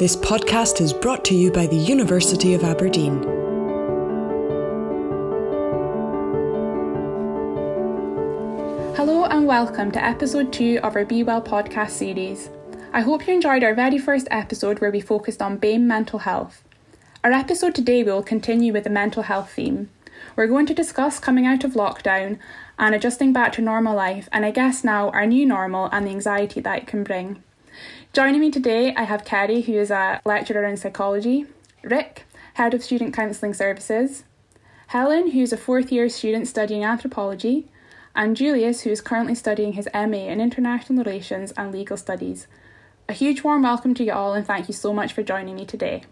This podcast is brought to you by the University of Aberdeen. Hello and welcome to episode 2 of our Be Well podcast series. I hope you enjoyed our very first episode where we focused on BAME mental health. Our episode today will continue with the mental health theme. We're going to discuss coming out of lockdown and adjusting back to normal life, and I guess now our new normal and the anxiety that it can bring. Joining me today, I have Kerry, who is a lecturer in psychology, Rick, head of student counselling services, Helen, who is a fourth year student studying anthropology, and Julius, who is currently studying his MA in International Relations and Legal Studies. A huge warm welcome to you all, and thank you so much for joining me today.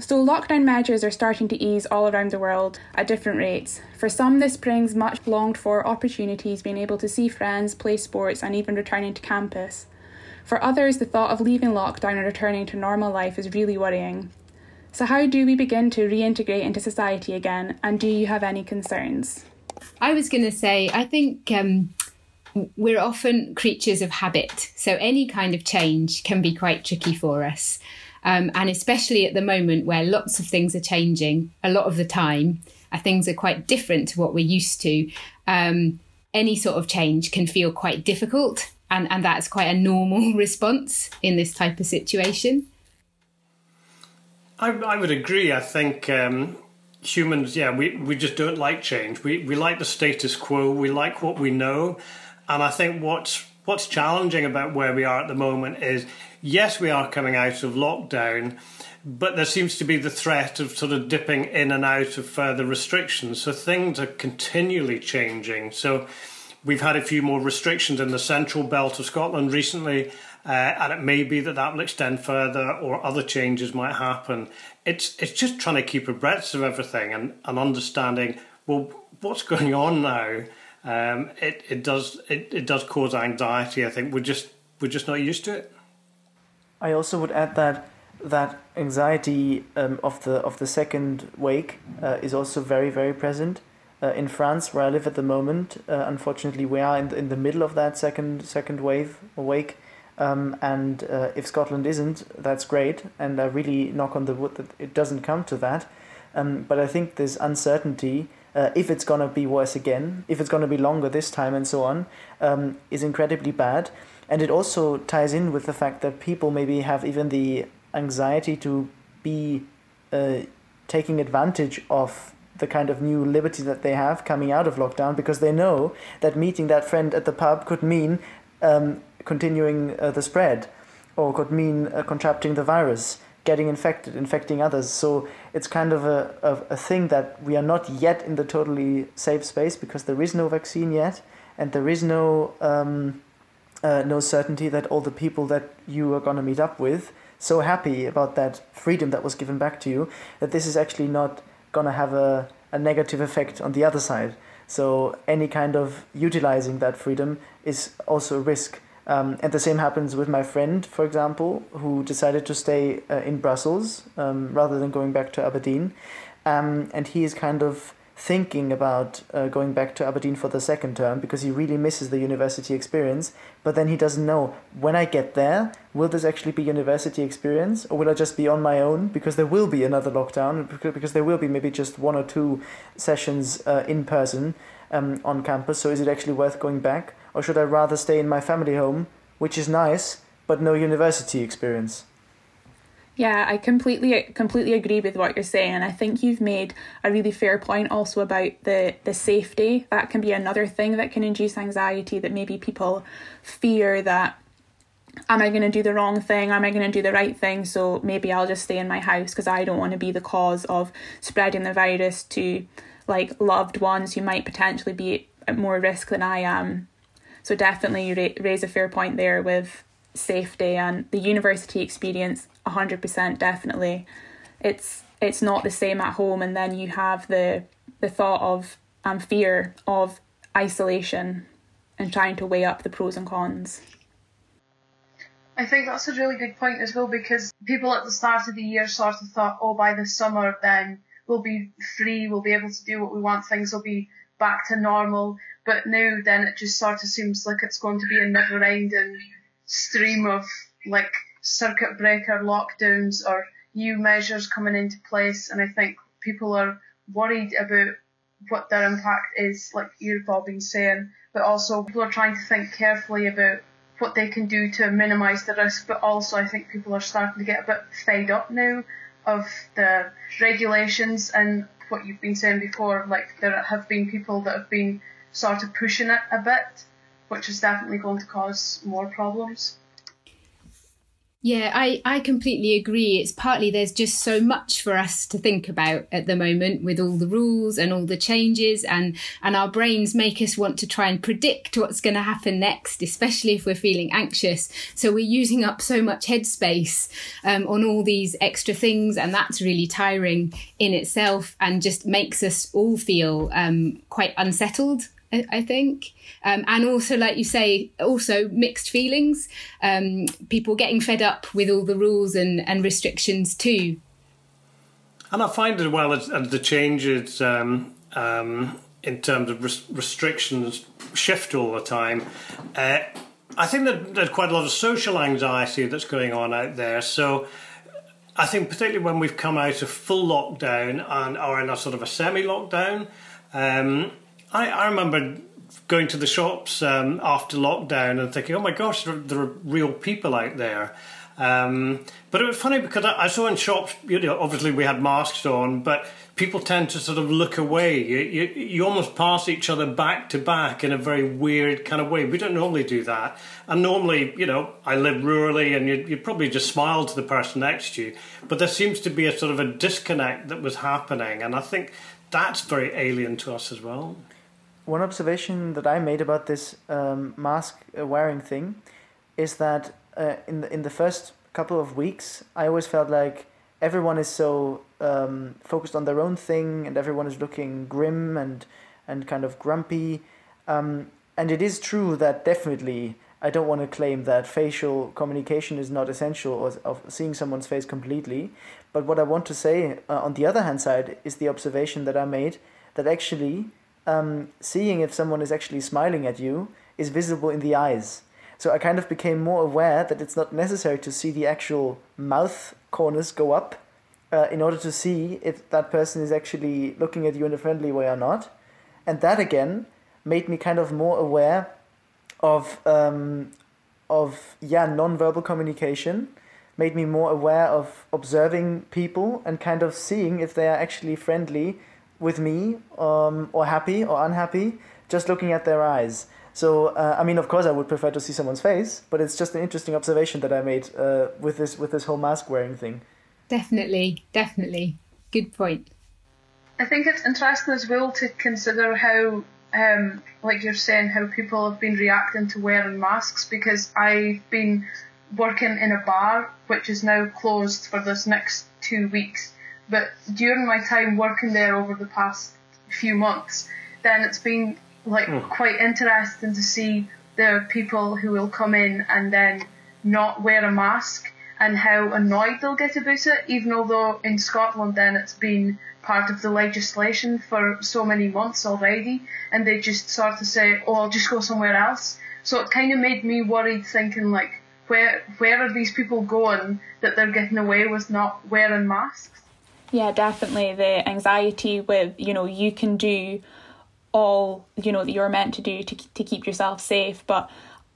So, lockdown measures are starting to ease all around the world at different rates. For some, this brings much longed for opportunities, being able to see friends, play sports, and even returning to campus. For others, the thought of leaving lockdown and returning to normal life is really worrying. So, how do we begin to reintegrate into society again, and do you have any concerns? I was going to say, I think um, we're often creatures of habit, so any kind of change can be quite tricky for us. Um, and especially at the moment where lots of things are changing a lot of the time, uh, things are quite different to what we're used to. Um, any sort of change can feel quite difficult, and, and that's quite a normal response in this type of situation. I, I would agree. I think um, humans, yeah, we, we just don't like change. We, we like the status quo, we like what we know. And I think what's what's challenging about where we are at the moment is yes, we are coming out of lockdown, but there seems to be the threat of sort of dipping in and out of further restrictions. So things are continually changing. So we've had a few more restrictions in the central belt of Scotland recently. Uh, and it may be that that will extend further, or other changes might happen. It's it's just trying to keep abreast of everything and, and understanding well what's going on now um, it it does it, it does cause anxiety. I think we're just we're just not used to it. I also would add that that anxiety um, of the of the second wake uh, is also very very present. Uh, in France, where I live at the moment, uh, unfortunately, we are in the, in the middle of that second second wave or wake. Um, and uh, if Scotland isn't, that's great. And I really knock on the wood that it doesn't come to that. Um, but I think this uncertainty uh, if it's going to be worse again, if it's going to be longer this time, and so on, um, is incredibly bad. And it also ties in with the fact that people maybe have even the anxiety to be uh, taking advantage of the kind of new liberty that they have coming out of lockdown because they know that meeting that friend at the pub could mean um, continuing uh, the spread or could mean uh, contracting the virus getting infected, infecting others. So it's kind of a, a, thing that we are not yet in the totally safe space because there is no vaccine yet, and there is no um, uh, no certainty that all the people that you are going to meet up with so happy about that freedom that was given back to you that this is actually not going to have a, a negative effect on the other side. So any kind of utilizing that freedom is also a risk. Um, and the same happens with my friend, for example, who decided to stay uh, in Brussels um, rather than going back to Aberdeen. Um, and he is kind of thinking about uh, going back to Aberdeen for the second term because he really misses the university experience. But then he doesn't know when I get there, will this actually be university experience or will I just be on my own because there will be another lockdown because there will be maybe just one or two sessions uh, in person um, on campus. So is it actually worth going back? or should I rather stay in my family home, which is nice, but no university experience? Yeah, I completely completely agree with what you're saying. I think you've made a really fair point also about the the safety. That can be another thing that can induce anxiety that maybe people fear that am I going to do the wrong thing? Am I going to do the right thing? So maybe I'll just stay in my house because I don't want to be the cause of spreading the virus to like loved ones who might potentially be at more risk than I am. So definitely you ra- raise a fair point there with safety and the university experience 100% definitely it's it's not the same at home and then you have the the thought of and fear of isolation and trying to weigh up the pros and cons I think that's a really good point as well because people at the start of the year sort of thought, oh, by the summer then we'll be free, we'll be able to do what we want, things will be back to normal. But now then it just sort of seems like it's going to be a never ending stream of like circuit breaker lockdowns or new measures coming into place, and I think people are worried about what their impact is, like you've all been saying, but also people are trying to think carefully about what they can do to minimise the risk, but also I think people are starting to get a bit fed up now of the regulations and what you've been saying before, like there have been people that have been sort of pushing it a bit, which is definitely going to cause more problems. Yeah, I, I completely agree. It's partly there's just so much for us to think about at the moment with all the rules and all the changes and, and our brains make us want to try and predict what's going to happen next, especially if we're feeling anxious. So we're using up so much headspace um, on all these extra things and that's really tiring in itself and just makes us all feel um, quite unsettled I think. Um, and also, like you say, also mixed feelings. Um, people getting fed up with all the rules and, and restrictions too. And I find as well as, as the changes um, um in terms of res- restrictions shift all the time. Uh, I think that there's quite a lot of social anxiety that's going on out there. So I think particularly when we've come out of full lockdown and are in a sort of a semi-lockdown, um, I, I remember going to the shops um, after lockdown and thinking, oh my gosh, there, there are real people out there. Um, but it was funny because I, I, saw in shops, you know, obviously we had masks on, but people tend to sort of look away. You, you, you almost pass each other back to back in a very weird kind of way. We don't normally do that. And normally, you know, I live rurally and you, you probably just smile to the person next to you. But there seems to be a sort of a disconnect that was happening. And I think that's very alien to us as well one observation that I made about this um, mask wearing thing is that uh, in the, in the first couple of weeks, I always felt like everyone is so um, focused on their own thing, and everyone is looking grim and and kind of grumpy. Um, and it is true that definitely I don't want to claim that facial communication is not essential or of seeing someone's face completely. But what I want to say uh, on the other hand side is the observation that I made that actually um, seeing if someone is actually smiling at you is visible in the eyes. So I kind of became more aware that it's not necessary to see the actual mouth corners go up uh, in order to see if that person is actually looking at you in a friendly way or not. And that again made me kind of more aware of um, of yeah non-verbal communication made me more aware of observing people and kind of seeing if they are actually friendly with me um, or happy or unhappy just looking at their eyes. So uh, I mean, of course, I would prefer to see someone's face, but it's just an interesting observation that I made uh, with this with this whole mask wearing thing. Definitely, definitely, good point. I think it's interesting as well to consider how, um, like you're saying, how people have been reacting to wearing masks because I've been working in a bar which is now closed for this next two weeks but during my time working there over the past few months, then it's been like mm. quite interesting to see the people who will come in and then not wear a mask and how annoyed they'll get about it, even although in Scotland then it's been part of the legislation for so many months already, and they just sort of say, "Oh, I'll just go somewhere else." So it kind of made me worried, thinking like, where where are these people going that they're getting away with not wearing masks? Yeah, definitely. The anxiety with, you know, you can do all, you know, that you're meant to do to, to keep yourself safe, but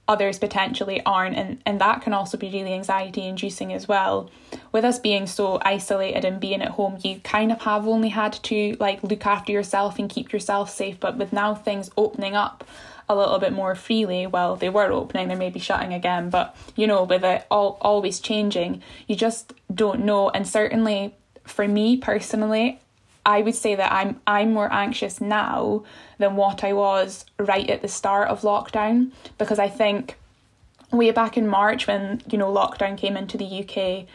others potentially aren't. And, and that can also be really anxiety inducing as well. With us being so isolated and being at home, you kind of have only had to like look after yourself and keep yourself safe. But with now things opening up, a little bit more freely. Well, they were opening, they may be shutting again, but you know, with it all always changing, you just don't know. And certainly for me personally, I would say that I'm I'm more anxious now than what I was right at the start of lockdown because I think way back in March when you know lockdown came into the UK,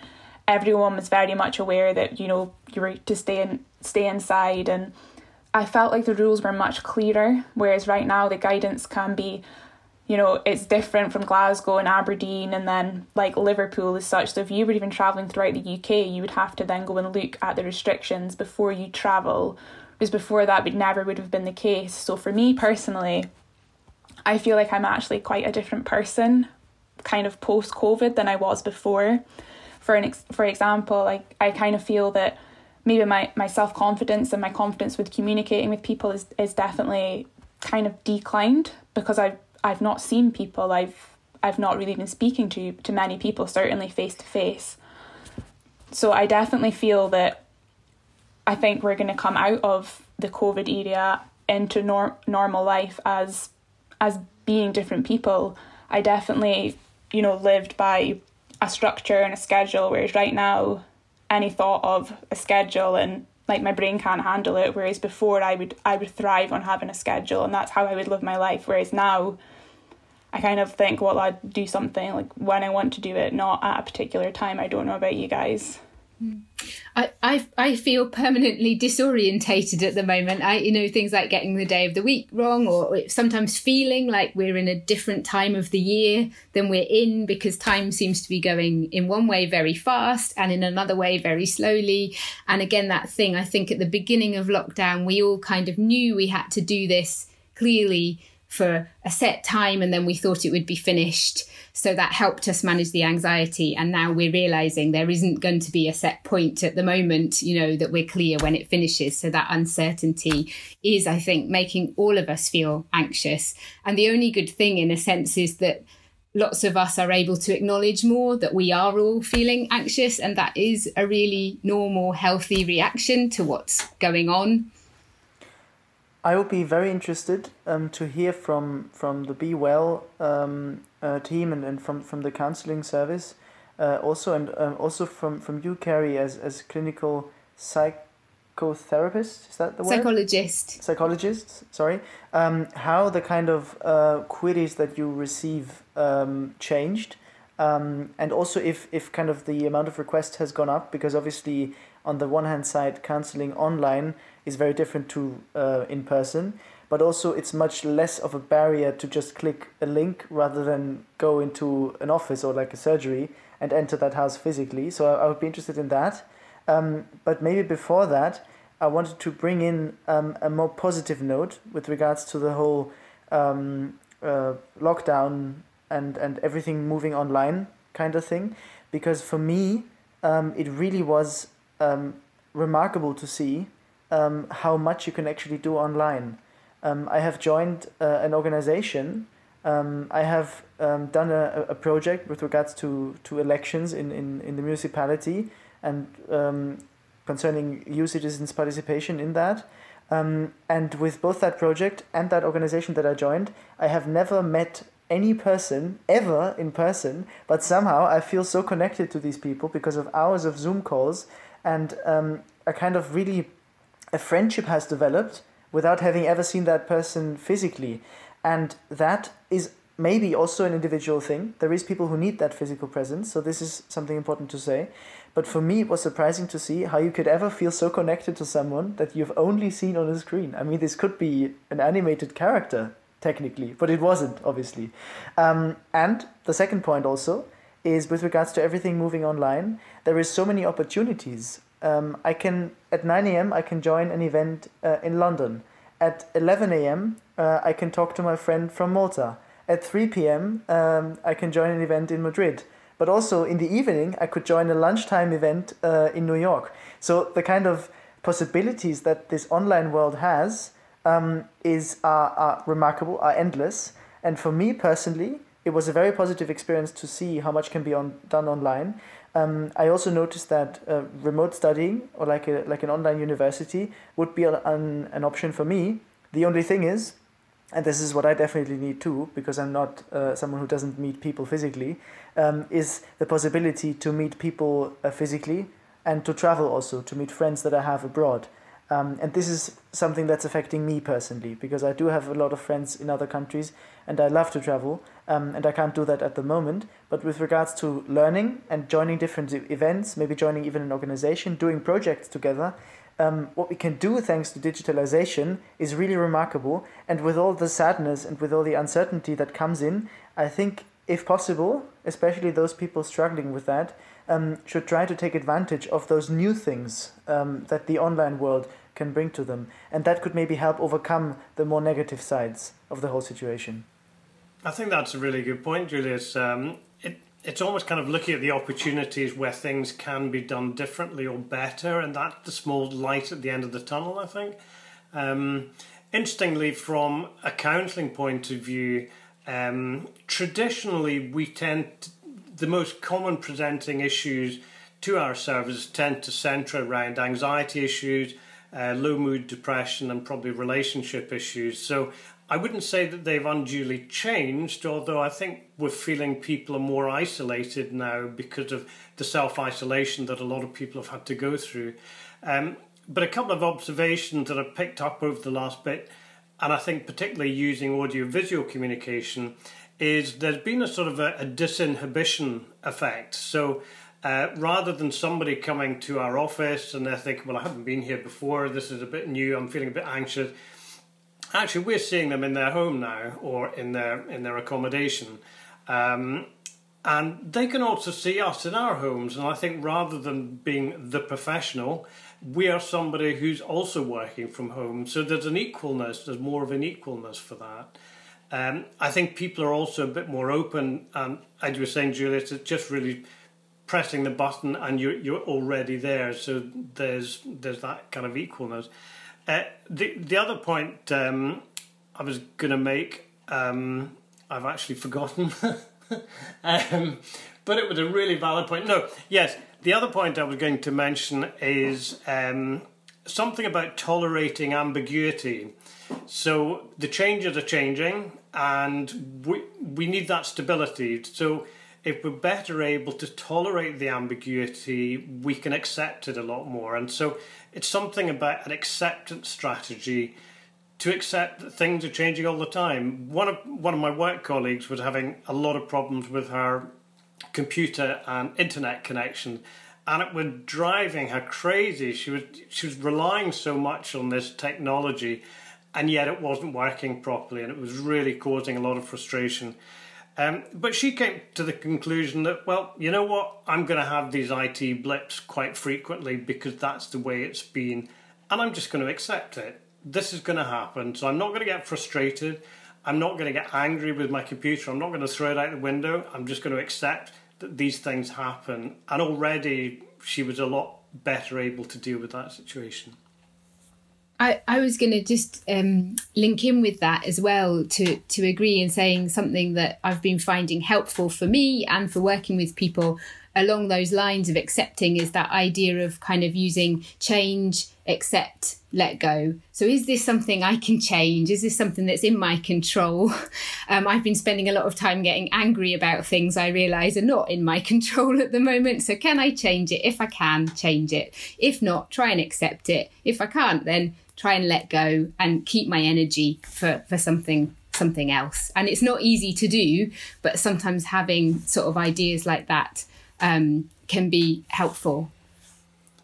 everyone was very much aware that you know you were to stay in stay inside and I felt like the rules were much clearer whereas right now the guidance can be you know, it's different from Glasgow and Aberdeen and then like Liverpool as such. So if you were even travelling throughout the UK, you would have to then go and look at the restrictions before you travel. Because before that would never would have been the case. So for me personally, I feel like I'm actually quite a different person kind of post COVID than I was before. For an ex- for example, like I kind of feel that maybe my, my self confidence and my confidence with communicating with people is, is definitely kind of declined because I've I've not seen people. I've I've not really been speaking to to many people, certainly face to face. So I definitely feel that I think we're going to come out of the COVID era into nor- normal life as as being different people. I definitely, you know, lived by a structure and a schedule, whereas right now, any thought of a schedule and like my brain can't handle it. Whereas before, I would I would thrive on having a schedule, and that's how I would live my life. Whereas now, I kind of think, well, I'd do something like when I want to do it, not at a particular time. I don't know about you guys. I, I I feel permanently disorientated at the moment. I you know things like getting the day of the week wrong, or sometimes feeling like we're in a different time of the year than we're in because time seems to be going in one way very fast and in another way very slowly. And again, that thing I think at the beginning of lockdown, we all kind of knew we had to do this clearly for a set time and then we thought it would be finished. So that helped us manage the anxiety. And now we're realizing there isn't going to be a set point at the moment, you know, that we're clear when it finishes. So that uncertainty is, I think, making all of us feel anxious. And the only good thing, in a sense, is that lots of us are able to acknowledge more that we are all feeling anxious. And that is a really normal, healthy reaction to what's going on. I would be very interested um, to hear from from the Be Well um, uh, team and, and from, from the counseling service, uh, also and um, also from, from you, Kerry, as as clinical psychotherapist. Is that the word? Psychologist. Psychologist. Sorry. Um, how the kind of uh, queries that you receive um, changed, um, and also if if kind of the amount of requests has gone up because obviously on the one hand side counseling online is very different to uh, in person but also it's much less of a barrier to just click a link rather than go into an office or like a surgery and enter that house physically. So i, I would be interested in that. Um, but maybe before that i wanted to bring in um, a more positive note with regards to the whole um, uh, lockdown and, and everything moving online kind of thing because for me um, it really was um, remarkable to see um, how much you can actually do online. Um, I have joined uh, an organization. Um, I have um, done a, a project with regards to, to elections in, in, in the municipality and um, concerning EU citizens' participation in that. Um, and with both that project and that organization that I joined, I have never met any person ever in person, but somehow I feel so connected to these people because of hours of Zoom calls and um, a kind of really a friendship has developed without having ever seen that person physically. And that is maybe also an individual thing. There is people who need that physical presence, so this is something important to say. But for me, it was surprising to see how you could ever feel so connected to someone that you've only seen on a screen. I mean, this could be an animated character, technically, but it wasn't, obviously. Um, and the second point also is with regards to everything moving online, there is so many opportunities um, I can at 9 a.m. I can join an event uh, in London. At 11 a.m. Uh, I can talk to my friend from Malta. At 3 p.m. Um, I can join an event in Madrid. But also in the evening, I could join a lunchtime event uh, in New York. So the kind of possibilities that this online world has um, is are, are remarkable, are endless. And for me personally, it was a very positive experience to see how much can be on, done online. Um, I also noticed that uh, remote studying or like a like an online university would be an, an option for me. The only thing is, and this is what I definitely need too, because I'm not uh, someone who doesn't meet people physically, um, is the possibility to meet people uh, physically and to travel also to meet friends that I have abroad. Um, and this is something that's affecting me personally because I do have a lot of friends in other countries and I love to travel um, and I can't do that at the moment. But with regards to learning and joining different events, maybe joining even an organization, doing projects together, um, what we can do thanks to digitalization is really remarkable. And with all the sadness and with all the uncertainty that comes in, I think if possible, especially those people struggling with that, um, should try to take advantage of those new things um, that the online world can bring to them. And that could maybe help overcome the more negative sides of the whole situation. I think that's a really good point, Julius. Um, it's almost kind of looking at the opportunities where things can be done differently or better, and that's the small light at the end of the tunnel, I think. Um, interestingly, from a counselling point of view, um, traditionally we tend to, the most common presenting issues to our services tend to centre around anxiety issues, uh, low mood depression, and probably relationship issues. So I wouldn't say that they've unduly changed, although I think we're feeling people are more isolated now because of the self isolation that a lot of people have had to go through. Um, but a couple of observations that I've picked up over the last bit, and I think particularly using audio visual communication, is there's been a sort of a, a disinhibition effect. So uh, rather than somebody coming to our office and they're thinking, well, I haven't been here before, this is a bit new, I'm feeling a bit anxious. Actually, we're seeing them in their home now or in their in their accommodation. Um, and they can also see us in our homes. And I think rather than being the professional, we are somebody who's also working from home. So there's an equalness, there's more of an equalness for that. Um, I think people are also a bit more open. Um, as you were saying, Julius, it's just really pressing the button and you're you're already there. So there's there's that kind of equalness. Uh, the the other point um, I was going to make, um, I've actually forgotten, um, but it was a really valid point. No, yes, the other point I was going to mention is um, something about tolerating ambiguity. So the changes are changing, and we we need that stability. So if we're better able to tolerate the ambiguity, we can accept it a lot more. And so it's something about an acceptance strategy to accept that things are changing all the time. One of one of my work colleagues was having a lot of problems with her computer and internet connection, and it was driving her crazy. She was she was relying so much on this technology, and yet it wasn't working properly, and it was really causing a lot of frustration. Um, but she came to the conclusion that, well, you know what, I'm going to have these IT blips quite frequently because that's the way it's been, and I'm just going to accept it. This is going to happen, so I'm not going to get frustrated. I'm not going to get angry with my computer. I'm not going to throw it out the window. I'm just going to accept that these things happen. And already she was a lot better able to deal with that situation. I, I was going to just um, link in with that as well to to agree in saying something that I've been finding helpful for me and for working with people along those lines of accepting is that idea of kind of using change, accept, let go. So, is this something I can change? Is this something that's in my control? Um, I've been spending a lot of time getting angry about things I realise are not in my control at the moment. So, can I change it? If I can, change it. If not, try and accept it. If I can't, then try and let go and keep my energy for, for something something else. And it's not easy to do, but sometimes having sort of ideas like that um, can be helpful.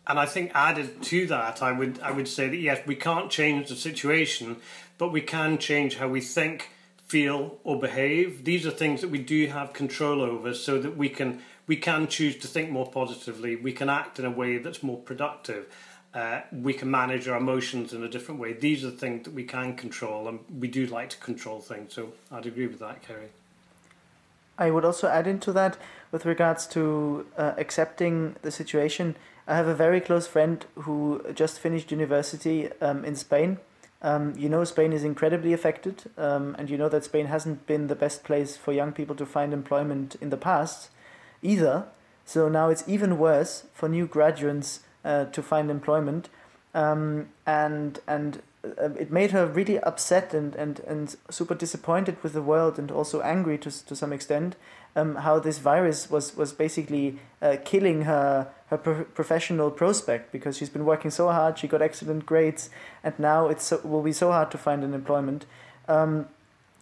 And I think added to that, I would I would say that yes, we can't change the situation, but we can change how we think, feel, or behave. These are things that we do have control over, so that we can we can choose to think more positively. We can act in a way that's more productive. Uh, we can manage our emotions in a different way. These are the things that we can control, and we do like to control things. So I'd agree with that, Kerry. I would also add into that with regards to uh, accepting the situation. I have a very close friend who just finished university um, in Spain. Um, you know, Spain is incredibly affected, um, and you know that Spain hasn't been the best place for young people to find employment in the past either. So now it's even worse for new graduates uh, to find employment. Um, and and uh, it made her really upset and, and, and super disappointed with the world and also angry to, to some extent um, how this virus was, was basically uh, killing her her pro- professional prospect because she's been working so hard she got excellent grades and now it so, will be so hard to find an employment um,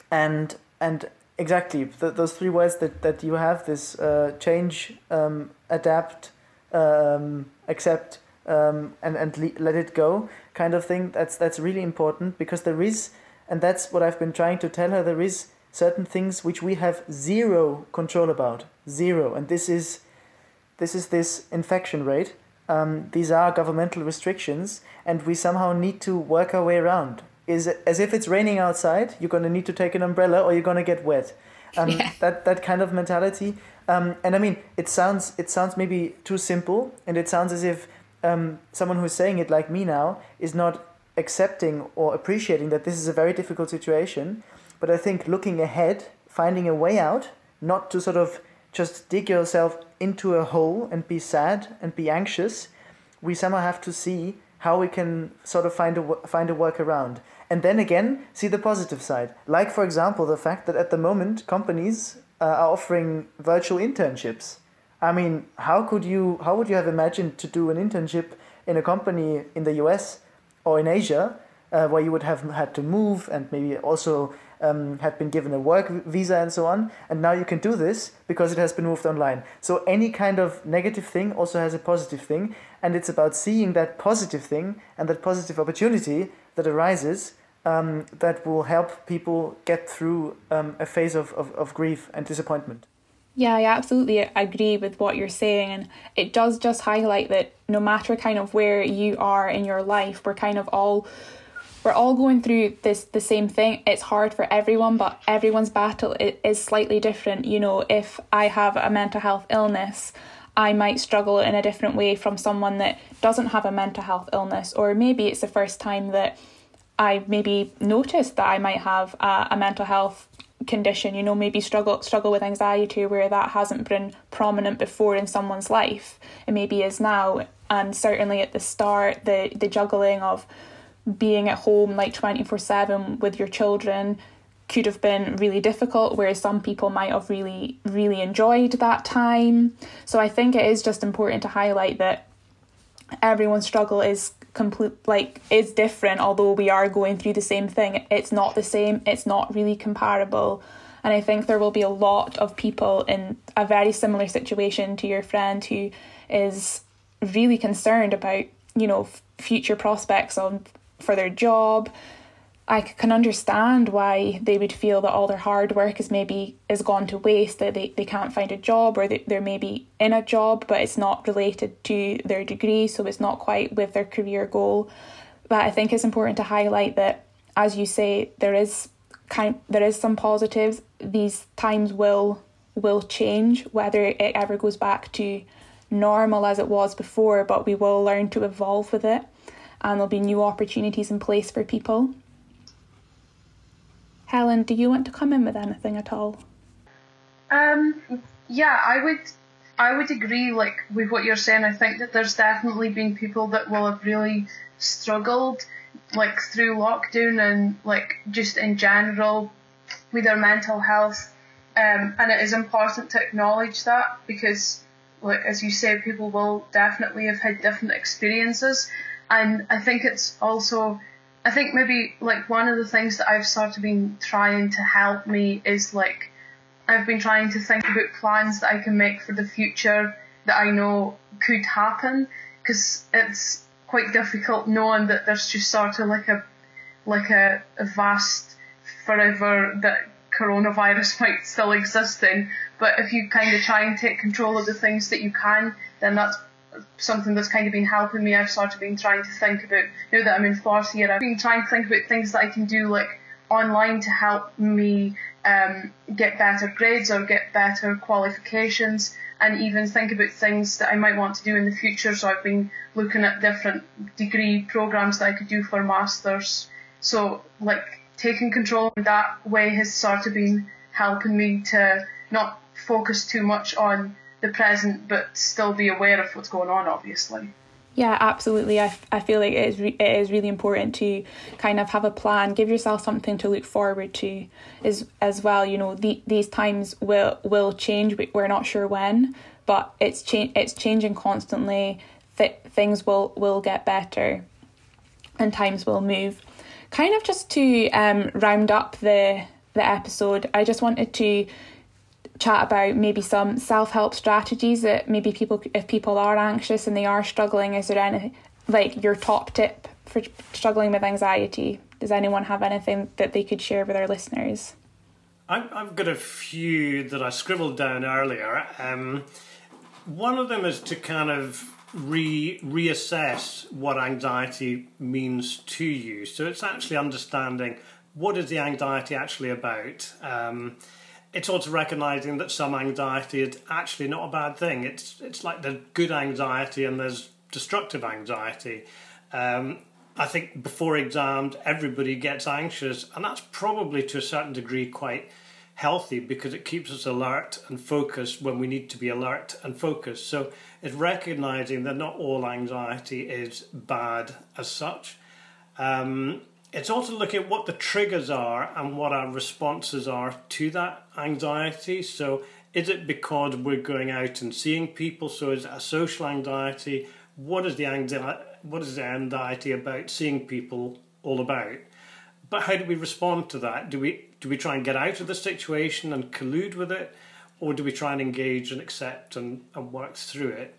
and and exactly th- those three words that, that you have this uh, change um, adapt um, accept um, and and le- let it go kind of thing. That's that's really important because there is, and that's what I've been trying to tell her. There is certain things which we have zero control about, zero, and this is, this is this infection rate. Um, these are governmental restrictions, and we somehow need to work our way around. Is as if it's raining outside, you're gonna need to take an umbrella, or you're gonna get wet. Um, yeah. That that kind of mentality. Um, and I mean, it sounds it sounds maybe too simple, and it sounds as if um, someone who's saying it like me now is not accepting or appreciating that this is a very difficult situation. But I think looking ahead, finding a way out, not to sort of just dig yourself into a hole and be sad and be anxious, we somehow have to see how we can sort of find a find a workaround. And then again, see the positive side. Like for example, the fact that at the moment companies uh, are offering virtual internships. I mean, how could you how would you have imagined to do an internship in a company in the US or in Asia uh, where you would have had to move and maybe also um, had been given a work visa and so on, and now you can do this because it has been moved online. So any kind of negative thing also has a positive thing, and it's about seeing that positive thing and that positive opportunity that arises um, that will help people get through um, a phase of, of, of grief and disappointment. Yeah, I absolutely agree with what you're saying. And it does just highlight that no matter kind of where you are in your life, we're kind of all we're all going through this the same thing. It's hard for everyone, but everyone's battle is slightly different. You know, if I have a mental health illness, I might struggle in a different way from someone that doesn't have a mental health illness, or maybe it's the first time that I maybe noticed that I might have a, a mental health condition you know maybe struggle struggle with anxiety where that hasn't been prominent before in someone's life. It maybe is now. And certainly at the start the the juggling of being at home like 24/7 with your children could have been really difficult whereas some people might have really really enjoyed that time. So i think it is just important to highlight that everyone's struggle is complete like is different although we are going through the same thing. It's not the same. It's not really comparable. And i think there will be a lot of people in a very similar situation to your friend who is really concerned about you know future prospects on for their job I can understand why they would feel that all their hard work is maybe is gone to waste, that they, they can't find a job or they, they're maybe in a job but it's not related to their degree, so it's not quite with their career goal. But I think it's important to highlight that as you say, there is kind there is some positives. These times will will change, whether it ever goes back to normal as it was before, but we will learn to evolve with it and there'll be new opportunities in place for people. Helen, do you want to come in with anything at all? Um, yeah, I would. I would agree, like with what you're saying. I think that there's definitely been people that will have really struggled, like through lockdown and like just in general with their mental health. Um, and it is important to acknowledge that because, like as you say, people will definitely have had different experiences, and I think it's also I think maybe like one of the things that I've sort of been trying to help me is like I've been trying to think about plans that I can make for the future that I know could happen because it's quite difficult knowing that there's just sort of like a like a, a vast forever that coronavirus might still exist in. But if you kind of try and take control of the things that you can, then that's something that's kind of been helping me. I've sort of been trying to think about now that I'm in fourth year. I've been trying to think about things that I can do like online to help me um, get better grades or get better qualifications, and even think about things that I might want to do in the future. So I've been looking at different degree programs that I could do for masters. So like taking control in that way has sort of been helping me to not focus too much on the present, but still be aware of what's going on, obviously. Yeah, absolutely. I, I feel like it is, re- it is really important to kind of have a plan, give yourself something to look forward to as, as well. You know, the, these times will will change, we're not sure when, but it's, cha- it's changing constantly. Th- things will, will get better and times will move. Kind of just to um, round up the, the episode, I just wanted to chat about maybe some self-help strategies that maybe people if people are anxious and they are struggling is there any like your top tip for struggling with anxiety does anyone have anything that they could share with our listeners I've got a few that I scribbled down earlier. Um, one of them is to kind of re reassess what anxiety means to you. So it's actually understanding what is the anxiety actually about. Um, it's also recognizing that some anxiety is actually not a bad thing. It's it's like there's good anxiety and there's destructive anxiety. Um, I think before exams, everybody gets anxious, and that's probably to a certain degree quite healthy because it keeps us alert and focused when we need to be alert and focused. So it's recognizing that not all anxiety is bad as such. Um, it's also looking at what the triggers are and what our responses are to that anxiety. So, is it because we're going out and seeing people? So, is it a social anxiety? What is the anxiety? What is the anxiety about seeing people all about? But how do we respond to that? Do we do we try and get out of the situation and collude with it, or do we try and engage and accept and, and work through it?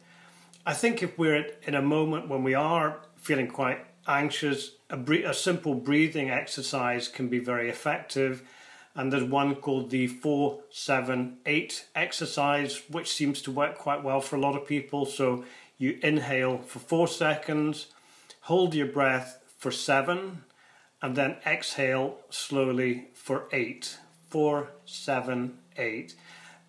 I think if we're in a moment when we are feeling quite anxious, a, a simple breathing exercise can be very effective. And there's one called the 478 exercise, which seems to work quite well for a lot of people. So you inhale for four seconds, hold your breath for seven, and then exhale slowly for eight. Four, seven, eight.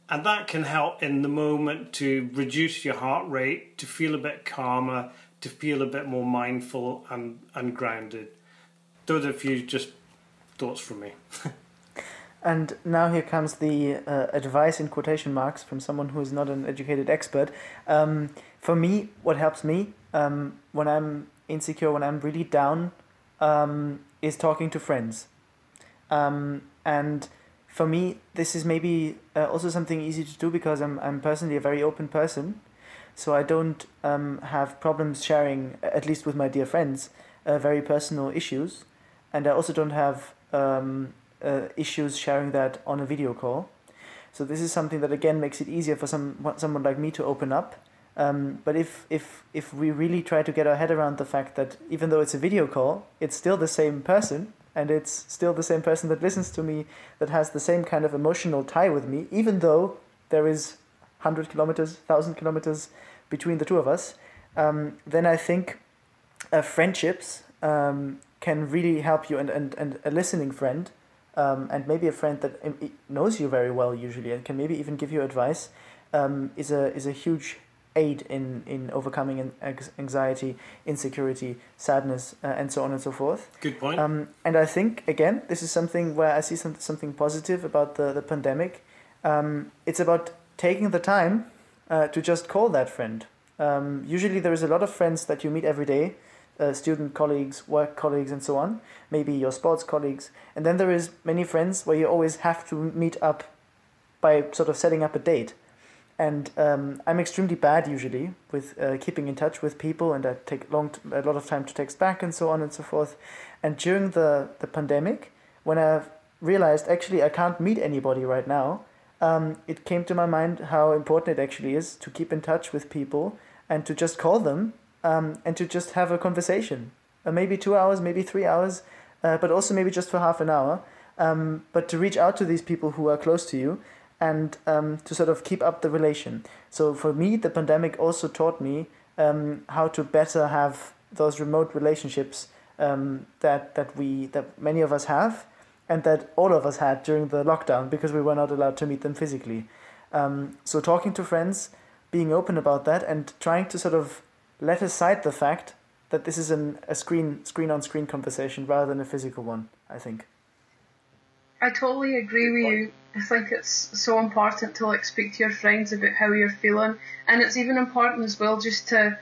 And that can help in the moment to reduce your heart rate, to feel a bit calmer, to feel a bit more mindful and, and grounded. Those are a few just thoughts from me. and now here comes the uh, advice in quotation marks from someone who is not an educated expert. Um, for me, what helps me um, when I'm insecure, when I'm really down, um, is talking to friends. Um, and for me, this is maybe uh, also something easy to do because I'm, I'm personally a very open person. So I don't um, have problems sharing, at least with my dear friends, uh, very personal issues, and I also don't have um, uh, issues sharing that on a video call. So this is something that again makes it easier for some someone like me to open up. Um, but if if if we really try to get our head around the fact that even though it's a video call, it's still the same person, and it's still the same person that listens to me, that has the same kind of emotional tie with me, even though there is hundred kilometers, thousand kilometers between the two of us, um, then I think uh, friendships um, can really help you, and, and, and a listening friend, um, and maybe a friend that knows you very well usually, and can maybe even give you advice, um, is a is a huge aid in in overcoming anxiety, insecurity, sadness, uh, and so on and so forth. Good point. Um, and I think again, this is something where I see some, something positive about the the pandemic. Um, it's about taking the time uh, to just call that friend. Um, usually, there is a lot of friends that you meet every day, uh, student colleagues, work colleagues, and so on. Maybe your sports colleagues, and then there is many friends where you always have to meet up by sort of setting up a date. And um, I'm extremely bad usually with uh, keeping in touch with people, and I take long t- a lot of time to text back and so on and so forth. And during the the pandemic, when I realized actually I can't meet anybody right now, um, it came to my mind how important it actually is to keep in touch with people and to just call them um, and to just have a conversation. Uh, maybe two hours, maybe three hours, uh, but also maybe just for half an hour. Um, but to reach out to these people who are close to you and um, to sort of keep up the relation. So for me, the pandemic also taught me um, how to better have those remote relationships um, that that we that many of us have and that all of us had during the lockdown because we were not allowed to meet them physically. Um, so talking to friends, being open about that, and trying to sort of let aside the fact that this is an, a screen screen on screen conversation rather than a physical one. I think. I totally agree with you. I think it's so important to like speak to your friends about how you're feeling, and it's even important as well just to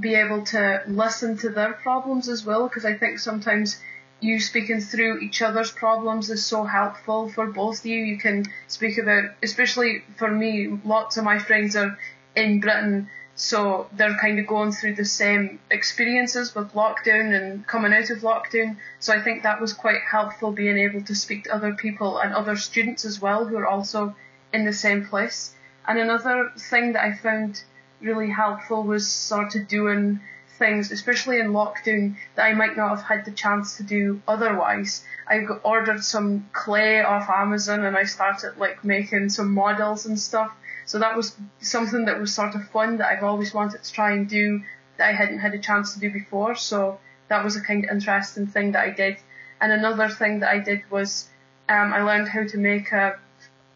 be able to listen to their problems as well. Because I think sometimes you speaking through each other's problems is so helpful for both of you. You can speak about, especially for me, lots of my friends are in Britain, so they're kind of going through the same experiences with lockdown and coming out of lockdown. So I think that was quite helpful being able to speak to other people and other students as well who are also in the same place. And another thing that I found really helpful was sort of doing things, especially in lockdown, that I might not have had the chance to do otherwise. I ordered some clay off Amazon and I started like making some models and stuff. So that was something that was sort of fun that I've always wanted to try and do that I hadn't had a chance to do before. So that was a kind of interesting thing that I did. And another thing that I did was um, I learned how to make a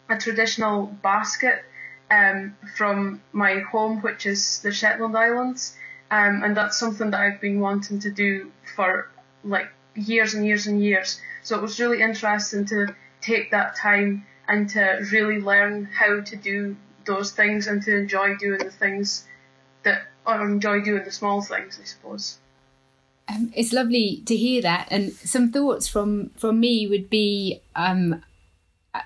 a traditional basket um, from my home, which is the Shetland Islands, um, and that's something that I've been wanting to do for like years and years and years. So it was really interesting to take that time and to really learn how to do those things and to enjoy doing the things that or enjoy doing the small things, I suppose. Um, it's lovely to hear that, and some thoughts from from me would be. Um,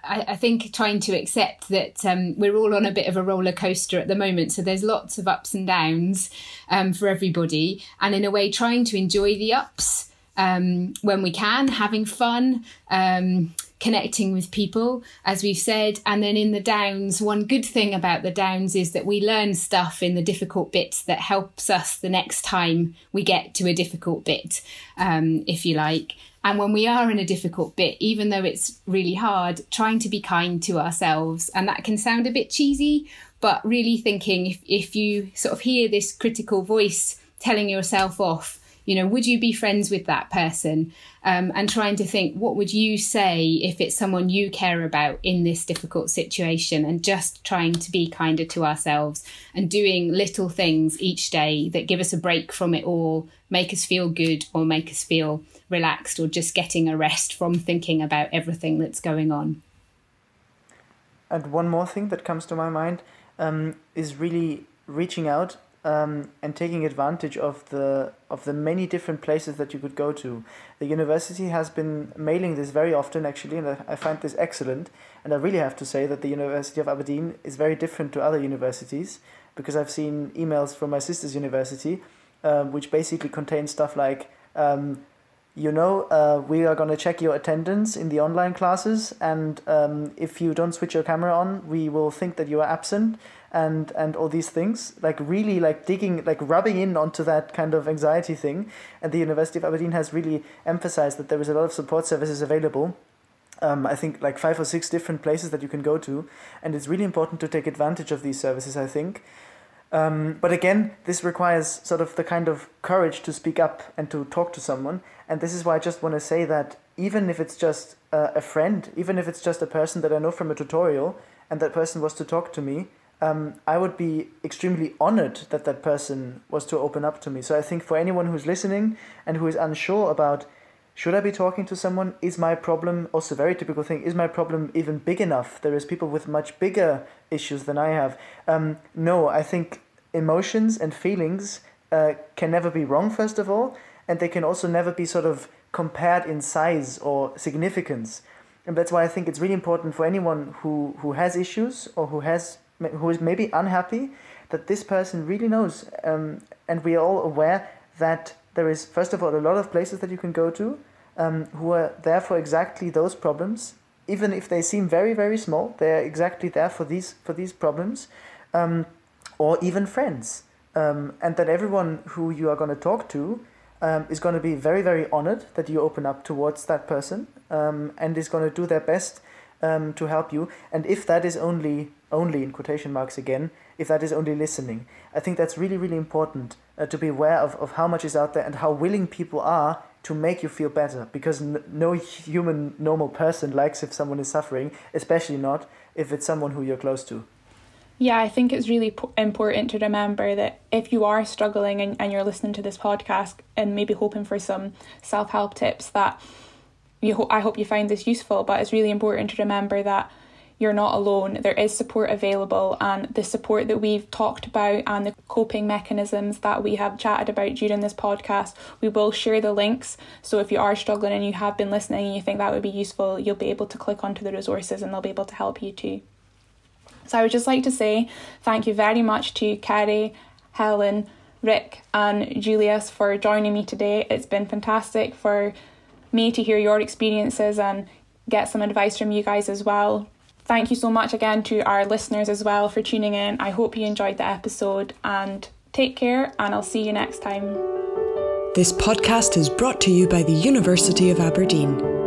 I, I, think trying to accept that um, we're all on a bit of a roller coaster at the moment. So there's lots of ups and downs um, for everybody, and in a way, trying to enjoy the ups um, when we can, having fun, um, connecting with people, as we've said. And then in the downs, one good thing about the downs is that we learn stuff in the difficult bits that helps us the next time we get to a difficult bit, um, if you like. And when we are in a difficult bit, even though it's really hard, trying to be kind to ourselves. And that can sound a bit cheesy, but really thinking if, if you sort of hear this critical voice telling yourself off, you know would you be friends with that person? Um, and trying to think what would you say if it's someone you care about in this difficult situation? And just trying to be kinder to ourselves and doing little things each day that give us a break from it all make us feel good or make us feel relaxed or just getting a rest from thinking about everything that's going on. And one more thing that comes to my mind um, is really reaching out um, and taking advantage of the of the many different places that you could go to. The university has been mailing this very often, actually, and I, find this excellent. And I really have to say that the University of Aberdeen is very different to other universities because I've seen emails from my sister's university, um, which basically contain stuff like. Um, you know, uh, we are going to check your attendance in the online classes, and um, if you don't switch your camera on, we will think that you are absent and and all these things like really like digging like rubbing in onto that kind of anxiety thing. And the university of aberdeen has really emphasized that there is a lot of support services available um, I think like five or six different places that you can go to, and it's really important to take advantage of these services. I think, um, but again, this requires sort of the kind of courage to speak up and to talk to someone, and this is why I just want to say that even if it's just uh, a friend, even if it's just a person that I know from a tutorial, and that person was to talk to me, um, I would be extremely honored that that person was to open up to me. So I think for anyone who's listening and who is unsure about should I be talking to someone, is my problem also very typical thing? Is my problem even big enough? There is people with much bigger issues than I have. Um, no, I think emotions and feelings uh, can never be wrong. First of all, and they can also never be sort of compared in size or significance. And that's why I think it's really important for anyone who, who has issues or who has who is maybe unhappy, that this person really knows. Um, and we are all aware that there is, first of all, a lot of places that you can go to um, who are there for exactly those problems. Even if they seem very, very small, they're exactly there for these for these problems, um, or even friends. Um, and that everyone who you are going to talk to um, is going to be very, very honored that you open up towards that person um, and is going to do their best um, to help you. And if that is only only in quotation marks again, if that is only listening. I think that's really, really important uh, to be aware of, of how much is out there and how willing people are to make you feel better because no human, normal person likes if someone is suffering, especially not if it's someone who you're close to. Yeah, I think it's really important to remember that if you are struggling and, and you're listening to this podcast and maybe hoping for some self help tips, that you ho- I hope you find this useful, but it's really important to remember that you're not alone. There is support available, and the support that we've talked about and the coping mechanisms that we have chatted about during this podcast, we will share the links. So if you are struggling and you have been listening and you think that would be useful, you'll be able to click onto the resources and they'll be able to help you too. So I would just like to say thank you very much to Kerry, Helen, Rick, and Julius for joining me today. It's been fantastic for me to hear your experiences and get some advice from you guys as well. Thank you so much again to our listeners as well for tuning in. I hope you enjoyed the episode and take care, and I'll see you next time. This podcast is brought to you by the University of Aberdeen.